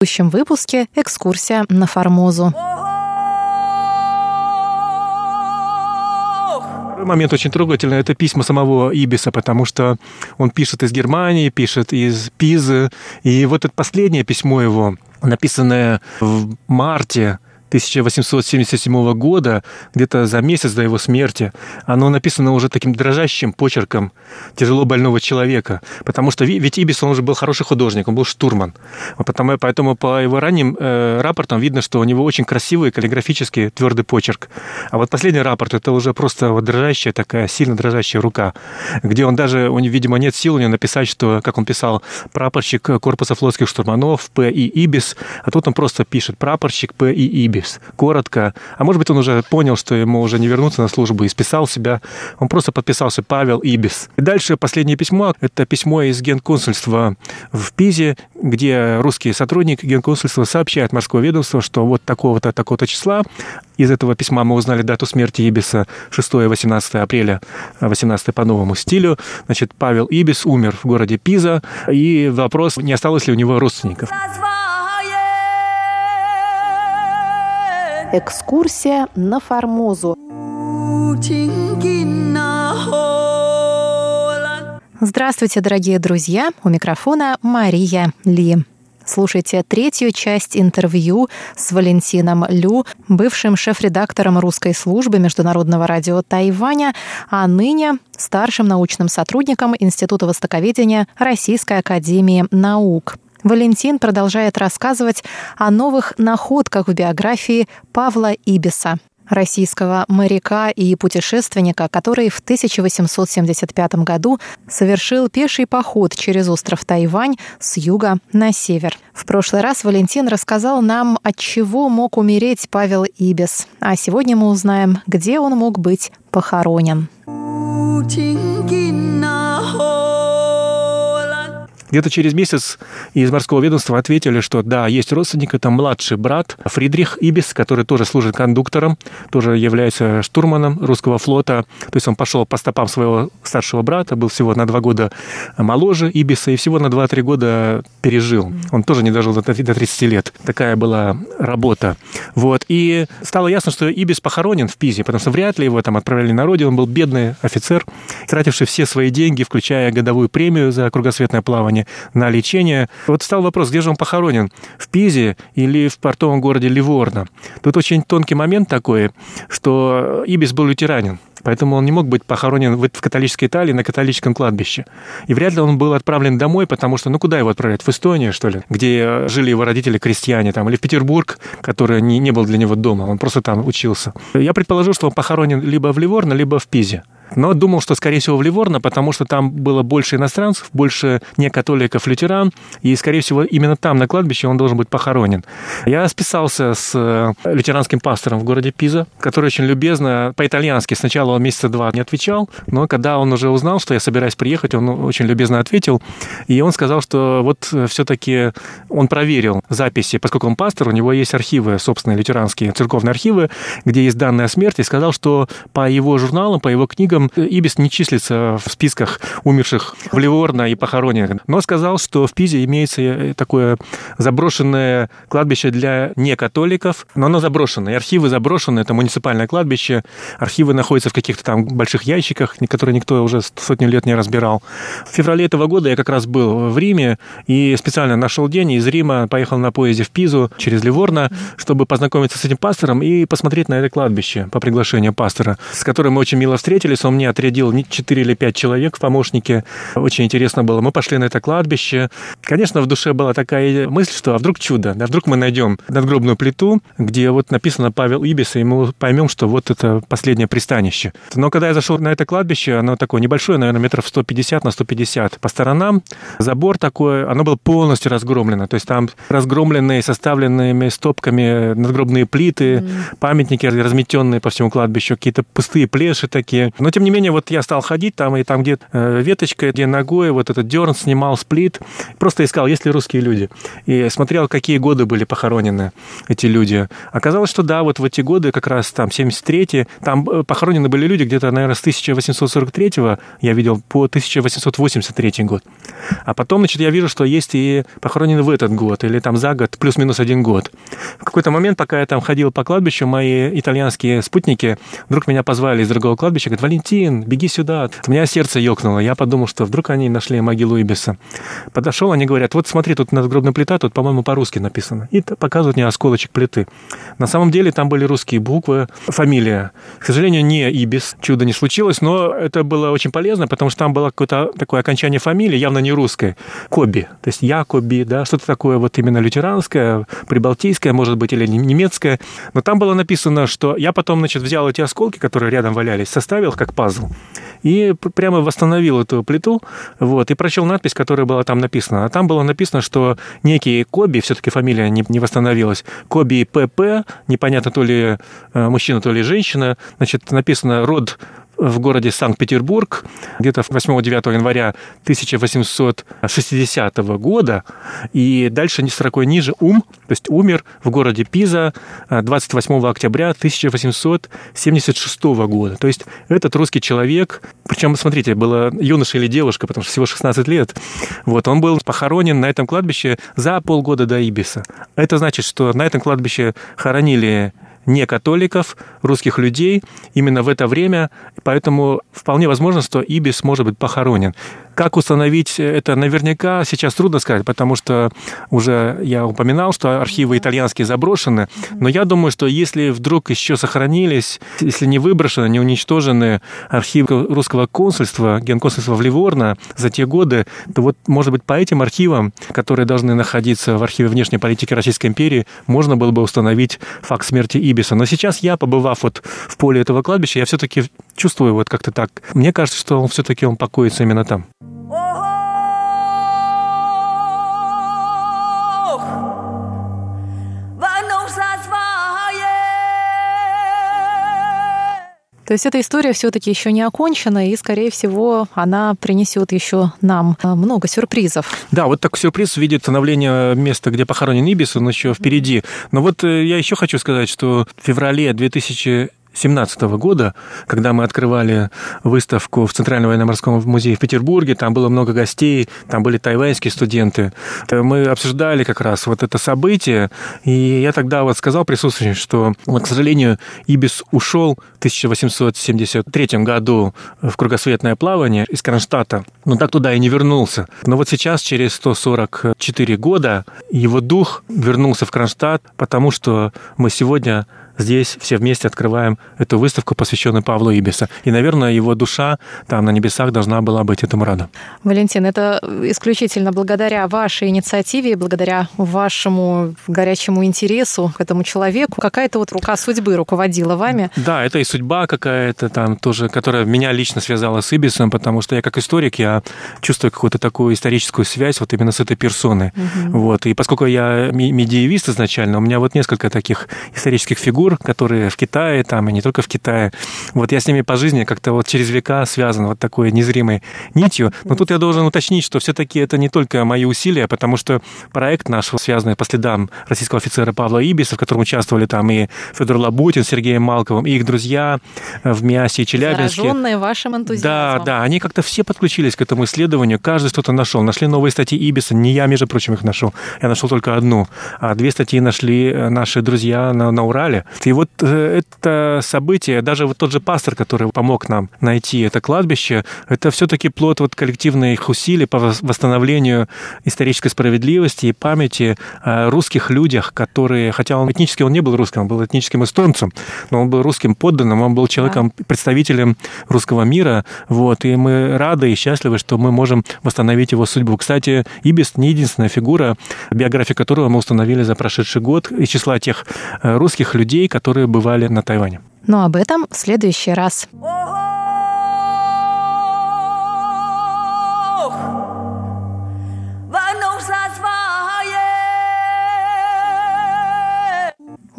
В следующем выпуске экскурсия на Формозу. Момент очень трогательный. Это письма самого Ибиса, потому что он пишет из Германии, пишет из Пизы. И вот это последнее письмо его, написанное в марте 1877 года, где-то за месяц до его смерти, оно написано уже таким дрожащим почерком тяжело больного человека. Потому что ведь Ибис, он уже был хороший художник, он был штурман. Потому, поэтому по его ранним э, рапортам видно, что у него очень красивый каллиграфический твердый почерк. А вот последний рапорт, это уже просто вот дрожащая такая, сильно дрожащая рука, где он даже, у него, видимо, нет сил у него написать, что, как он писал, прапорщик корпуса флотских штурманов П. И. Ибис, а тут он просто пишет прапорщик П. И. Ибис Ибис. Коротко. А может быть, он уже понял, что ему уже не вернуться на службу и списал себя. Он просто подписался Павел Ибис. И дальше последнее письмо. Это письмо из генконсульства в Пизе, где русский сотрудник генконсульства сообщает морское ведомство, что вот такого-то, такого-то числа. Из этого письма мы узнали дату смерти Ибиса 6-18 апреля 18 по новому стилю. Значит, Павел Ибис умер в городе Пиза. И вопрос, не осталось ли у него родственников. Экскурсия на Формозу. Здравствуйте, дорогие друзья! У микрофона Мария Ли. Слушайте третью часть интервью с Валентином Лю, бывшим шеф-редактором русской службы Международного радио Тайваня, а ныне старшим научным сотрудником Института востоковедения Российской академии наук. Валентин продолжает рассказывать о новых находках в биографии Павла Ибиса, российского моряка и путешественника, который в 1875 году совершил пеший поход через остров Тайвань с юга на север. В прошлый раз Валентин рассказал нам, от чего мог умереть Павел Ибис, а сегодня мы узнаем, где он мог быть похоронен. Где-то через месяц из морского ведомства ответили, что да, есть родственник, это младший брат Фридрих Ибис, который тоже служит кондуктором, тоже является штурманом русского флота. То есть он пошел по стопам своего старшего брата, был всего на два года моложе Ибиса и всего на 2-3 года пережил. Он тоже не дожил до 30 лет. Такая была работа. Вот. И стало ясно, что Ибис похоронен в Пизе, потому что вряд ли его там отправляли на родину. Он был бедный офицер, тративший все свои деньги, включая годовую премию за кругосветное плавание, Казани на лечение. Вот стал вопрос, где же он похоронен? В Пизе или в портовом городе Ливорно? Тут очень тонкий момент такой, что Ибис был лютеранин. Поэтому он не мог быть похоронен в католической Италии на католическом кладбище. И вряд ли он был отправлен домой, потому что, ну, куда его отправлять? В Эстонию, что ли? Где жили его родители крестьяне, там, или в Петербург, который не, не был для него дома, он просто там учился. Я предположу, что он похоронен либо в Ливорно, либо в Пизе но думал, что, скорее всего, в Ливорно, потому что там было больше иностранцев, больше не католиков, лютеран, и, скорее всего, именно там, на кладбище, он должен быть похоронен. Я списался с э, лютеранским пастором в городе Пиза, который очень любезно, по-итальянски, сначала он месяца два не отвечал, но когда он уже узнал, что я собираюсь приехать, он очень любезно ответил, и он сказал, что вот э, все-таки он проверил записи, поскольку он пастор, у него есть архивы, собственные лютеранские церковные архивы, где есть данные о смерти, и сказал, что по его журналам, по его книгам этом Ибис не числится в списках умерших в Ливорно и похороненных, но сказал, что в Пизе имеется э, такое заброшенное кладбище для некатоликов, но оно заброшенное. Архивы заброшены, это муниципальное кладбище, архивы находятся в каких-то там больших ящиках, которые никто уже сотню лет не разбирал. В феврале этого года я как раз был в Риме и специально нашел день из Рима поехал на поезде в Пизу через Ливорно, чтобы познакомиться с этим пастором и посмотреть на это кладбище по приглашению пастора, с которым мы очень мило встретились. Он он мне отрядил 4 или 5 человек в помощники. Очень интересно было. Мы пошли на это кладбище. Конечно, в душе была такая мысль, что а вдруг чудо, да вдруг мы найдем надгробную плиту, где вот написано Павел Ибис, и мы поймем, что вот это последнее пристанище. Но когда я зашел на это кладбище, оно такое небольшое, наверное, метров 150 на 150 по сторонам, забор такой, оно было полностью разгромлено. То есть там разгромленные, составленными стопками надгробные плиты, mm. памятники разметенные по всему кладбищу, какие-то пустые плеши такие. Но тем тем не менее, вот я стал ходить там, и там где э, веточка, где ногой, вот этот дерн снимал сплит, просто искал, есть ли русские люди. И смотрел, какие годы были похоронены эти люди. Оказалось, что да, вот в эти годы, как раз там 73-й, там э, похоронены были люди где-то, наверное, с 1843-го, я видел, по 1883 год. А потом, значит, я вижу, что есть и похоронены в этот год, или там за год, плюс-минус один год. В какой-то момент, пока я там ходил по кладбищу, мои итальянские спутники вдруг меня позвали из другого кладбища, говорят, Валентин, беги сюда. У меня сердце ёкнуло. Я подумал, что вдруг они нашли могилу Ибиса. Подошел, они говорят, вот смотри, тут надгробная плита, тут, по-моему, по-русски написано. И показывают мне осколочек плиты. На самом деле там были русские буквы, фамилия. К сожалению, не Ибис. Чудо не случилось, но это было очень полезно, потому что там было какое-то такое окончание фамилии, явно не русское. Коби. То есть Якоби, да, что-то такое вот именно лютеранское, прибалтийское, может быть, или немецкое. Но там было написано, что я потом, значит, взял эти осколки, которые рядом валялись, составил как пазл и прямо восстановил эту плиту, вот, и прочел надпись, которая была там написана. А там было написано, что некий Коби, все-таки фамилия не, не восстановилась, Коби ПП, непонятно то ли э, мужчина, то ли женщина, значит, написано род в городе Санкт-Петербург где-то 8-9 января 1860 года, и дальше строкой ниже ум, то есть умер в городе Пиза 28 октября 1876 года. То есть этот русский человек, причем, смотрите, было юноша или девушка, потому что всего 16 лет, вот, он был похоронен на этом кладбище за полгода до Ибиса. Это значит, что на этом кладбище хоронили не католиков, русских людей именно в это время, поэтому вполне возможно, что Ибис может быть похоронен. Как установить это наверняка сейчас трудно сказать, потому что уже я упоминал, что архивы итальянские заброшены, но я думаю, что если вдруг еще сохранились, если не выброшены, не уничтожены архивы русского консульства, генконсульства в Ливорно за те годы, то вот, может быть, по этим архивам, которые должны находиться в архиве внешней политики Российской империи, можно было бы установить факт смерти Ибиса. Но сейчас я, побывав вот в поле этого кладбища, я все-таки чувствую вот как-то так. Мне кажется, что он все-таки он покоится именно там. То есть эта история все-таки еще не окончена, и, скорее всего, она принесет еще нам э, много сюрпризов. Да, вот такой сюрприз в виде становления места, где похоронен Ибис, он еще впереди. Но вот э, я еще хочу сказать, что в феврале 2000 2017 года, когда мы открывали выставку в Центральном военно-морском музее в Петербурге, там было много гостей, там были тайваньские студенты. Мы обсуждали как раз вот это событие, и я тогда вот сказал присутствующим, что, к сожалению, Ибис ушел в 1873 году в кругосветное плавание из Кронштадта, но так туда и не вернулся. Но вот сейчас, через 144 года, его дух вернулся в Кронштадт, потому что мы сегодня здесь все вместе открываем эту выставку, посвященную Павлу Ибиса. И, наверное, его душа там на небесах должна была быть этому рада. Валентин, это исключительно благодаря вашей инициативе, благодаря вашему горячему интересу к этому человеку. Какая-то вот рука судьбы руководила вами. Да, это и судьба какая-то там тоже, которая меня лично связала с Ибисом, потому что я как историк, я чувствую какую-то такую историческую связь вот именно с этой персоной. Угу. Вот. И поскольку я медиевист изначально, у меня вот несколько таких исторических фигур, культур, которые в Китае, там, и не только в Китае. Вот я с ними по жизни как-то вот через века связан вот такой незримой нитью. Но тут я должен уточнить, что все-таки это не только мои усилия, потому что проект наш, связанный по следам российского офицера Павла Ибиса, в котором участвовали там и Федор Лабутин с Сергеем Малковым, и их друзья в Мясе и Челябинске. Зараженные вашим энтузиазмом. Да, да, они как-то все подключились к этому исследованию, каждый что-то нашел. Нашли новые статьи Ибиса, не я, между прочим, их нашел. Я нашел только одну. А две статьи нашли наши друзья на, на Урале. И вот э, это событие, даже вот тот же пастор, который помог нам найти это кладбище, это все-таки плод вот коллективных усилий по восстановлению исторической справедливости и памяти о русских людях, которые, хотя он этнически он не был русским, он был этническим эстонцем, но он был русским подданным, он был человеком, представителем русского мира, вот, и мы рады и счастливы, что мы можем восстановить его судьбу. Кстати, Ибис не единственная фигура, биографию которого мы установили за прошедший год из числа тех э, русских людей, которые бывали на Тайване. Но об этом в следующий раз.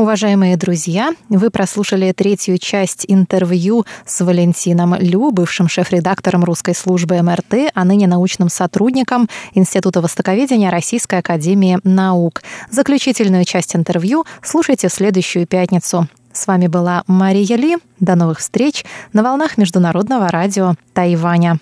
Уважаемые друзья, вы прослушали третью часть интервью с Валентином Лю, бывшим шеф-редактором русской службы МРТ, а ныне научным сотрудником Института востоковедения Российской академии наук. Заключительную часть интервью слушайте в следующую пятницу. С вами была Мария Ли. До новых встреч на волнах Международного радио Тайваня.